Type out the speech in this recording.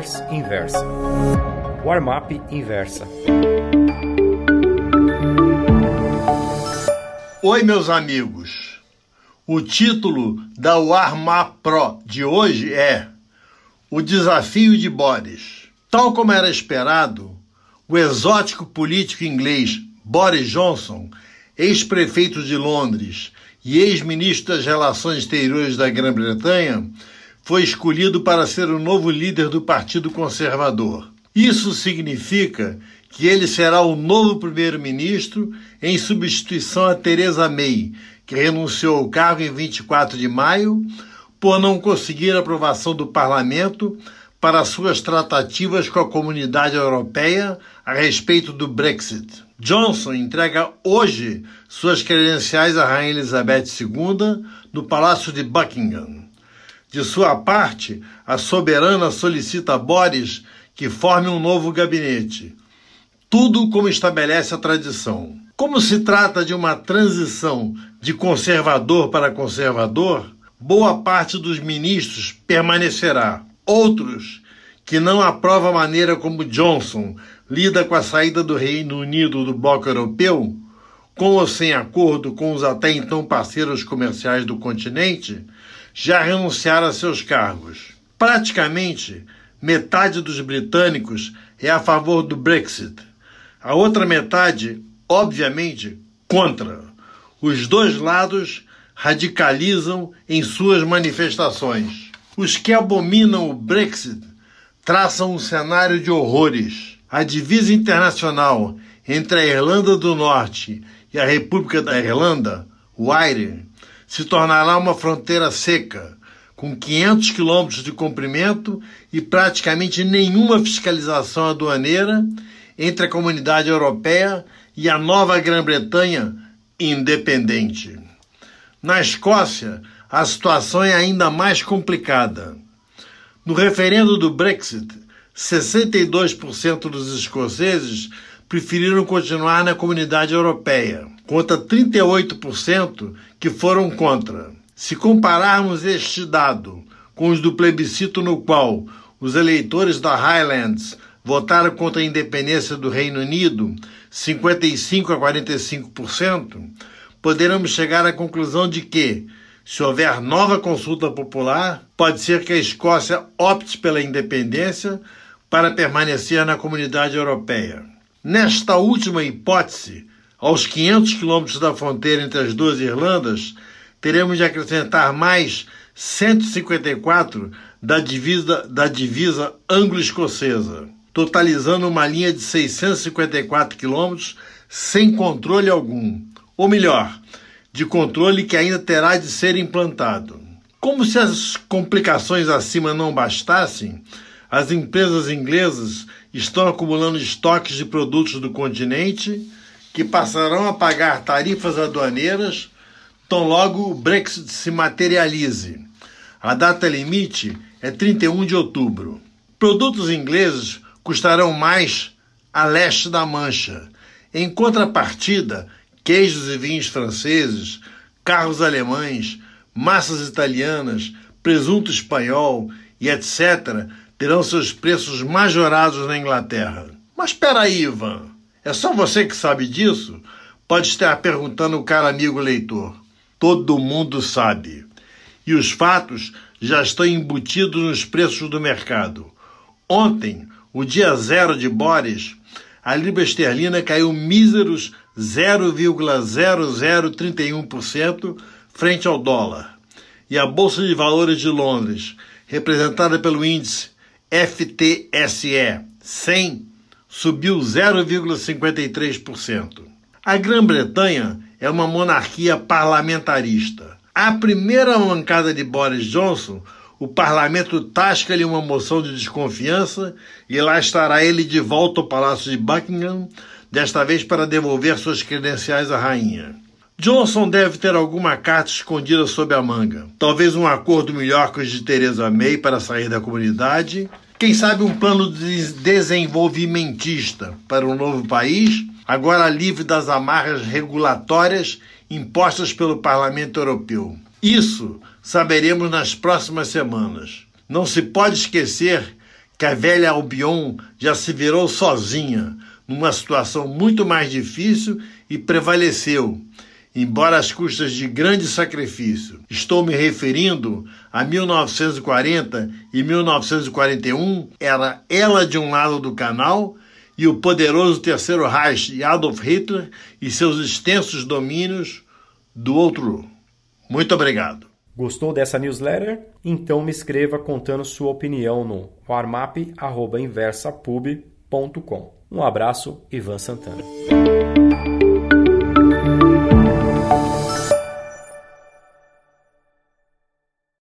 Reverse Inversa. Warm-up Inversa. Oi, meus amigos. O título da Warm-up Pro de hoje é O Desafio de Boris. Tal como era esperado, o exótico político inglês Boris Johnson, ex-prefeito de Londres e ex-ministro das Relações Exteriores da Grã-Bretanha, foi escolhido para ser o novo líder do Partido Conservador. Isso significa que ele será o novo primeiro-ministro em substituição a Theresa May, que renunciou ao cargo em 24 de maio por não conseguir aprovação do parlamento para suas tratativas com a comunidade europeia a respeito do Brexit. Johnson entrega hoje suas credenciais à Rainha Elizabeth II no Palácio de Buckingham. De sua parte, a soberana solicita a Boris que forme um novo gabinete. Tudo como estabelece a tradição. Como se trata de uma transição de conservador para conservador, boa parte dos ministros permanecerá. Outros, que não aprovam a maneira como Johnson lida com a saída do Reino Unido do bloco europeu, com ou sem acordo com os até então parceiros comerciais do continente, já renunciaram a seus cargos. Praticamente, metade dos britânicos é a favor do Brexit. A outra metade, obviamente, contra. Os dois lados radicalizam em suas manifestações. Os que abominam o Brexit traçam um cenário de horrores. A divisa internacional entre a Irlanda do Norte e a República da Irlanda, o Eire, se tornará uma fronteira seca, com 500 quilômetros de comprimento e praticamente nenhuma fiscalização aduaneira entre a comunidade europeia e a nova Grã-Bretanha independente. Na Escócia, a situação é ainda mais complicada. No referendo do Brexit, 62% dos escoceses preferiram continuar na comunidade europeia, contra 38% que foram contra. Se compararmos este dado com os do plebiscito no qual os eleitores da Highlands votaram contra a independência do Reino Unido, 55 a 45%, poderemos chegar à conclusão de que, se houver nova consulta popular, pode ser que a Escócia opte pela independência para permanecer na comunidade europeia. Nesta última hipótese, aos 500 quilômetros da fronteira entre as duas Irlandas, teremos de acrescentar mais 154 da divisa, da divisa anglo-escocesa, totalizando uma linha de 654 quilômetros sem controle algum. Ou melhor, de controle que ainda terá de ser implantado. Como se as complicações acima não bastassem, as empresas inglesas estão acumulando estoques de produtos do continente que passarão a pagar tarifas aduaneiras tão logo o Brexit se materialize. A data limite é 31 de outubro. Produtos ingleses custarão mais a leste da Mancha. Em contrapartida, queijos e vinhos franceses, carros alemães, massas italianas, presunto espanhol e etc terão seus preços majorados na Inglaterra. Mas espera aí, Ivan. É só você que sabe disso? Pode estar perguntando o cara amigo leitor. Todo mundo sabe. E os fatos já estão embutidos nos preços do mercado. Ontem, o dia zero de Boris, a libra esterlina caiu míseros 0,0031% frente ao dólar. E a Bolsa de Valores de Londres, representada pelo índice FTSE 100 subiu 0,53%. A Grã-Bretanha é uma monarquia parlamentarista. A primeira mancada de Boris Johnson, o parlamento tasca-lhe uma moção de desconfiança e lá estará ele de volta ao Palácio de Buckingham, desta vez para devolver suas credenciais à rainha. Johnson deve ter alguma carta escondida sob a manga. Talvez um acordo melhor que os de Theresa May para sair da comunidade. Quem sabe um plano desenvolvimentista para um novo país, agora livre das amarras regulatórias impostas pelo Parlamento Europeu. Isso saberemos nas próximas semanas. Não se pode esquecer que a velha Albion já se virou sozinha, numa situação muito mais difícil e prevaleceu, embora às custas de grande sacrifício. Estou me referindo a 1940 e 1941, era ela de um lado do canal e o poderoso Terceiro Reich de Adolf Hitler e seus extensos domínios do outro. Muito obrigado. Gostou dessa newsletter? Então me escreva contando sua opinião no warmap.inversapub.com. Um abraço, Ivan Santana.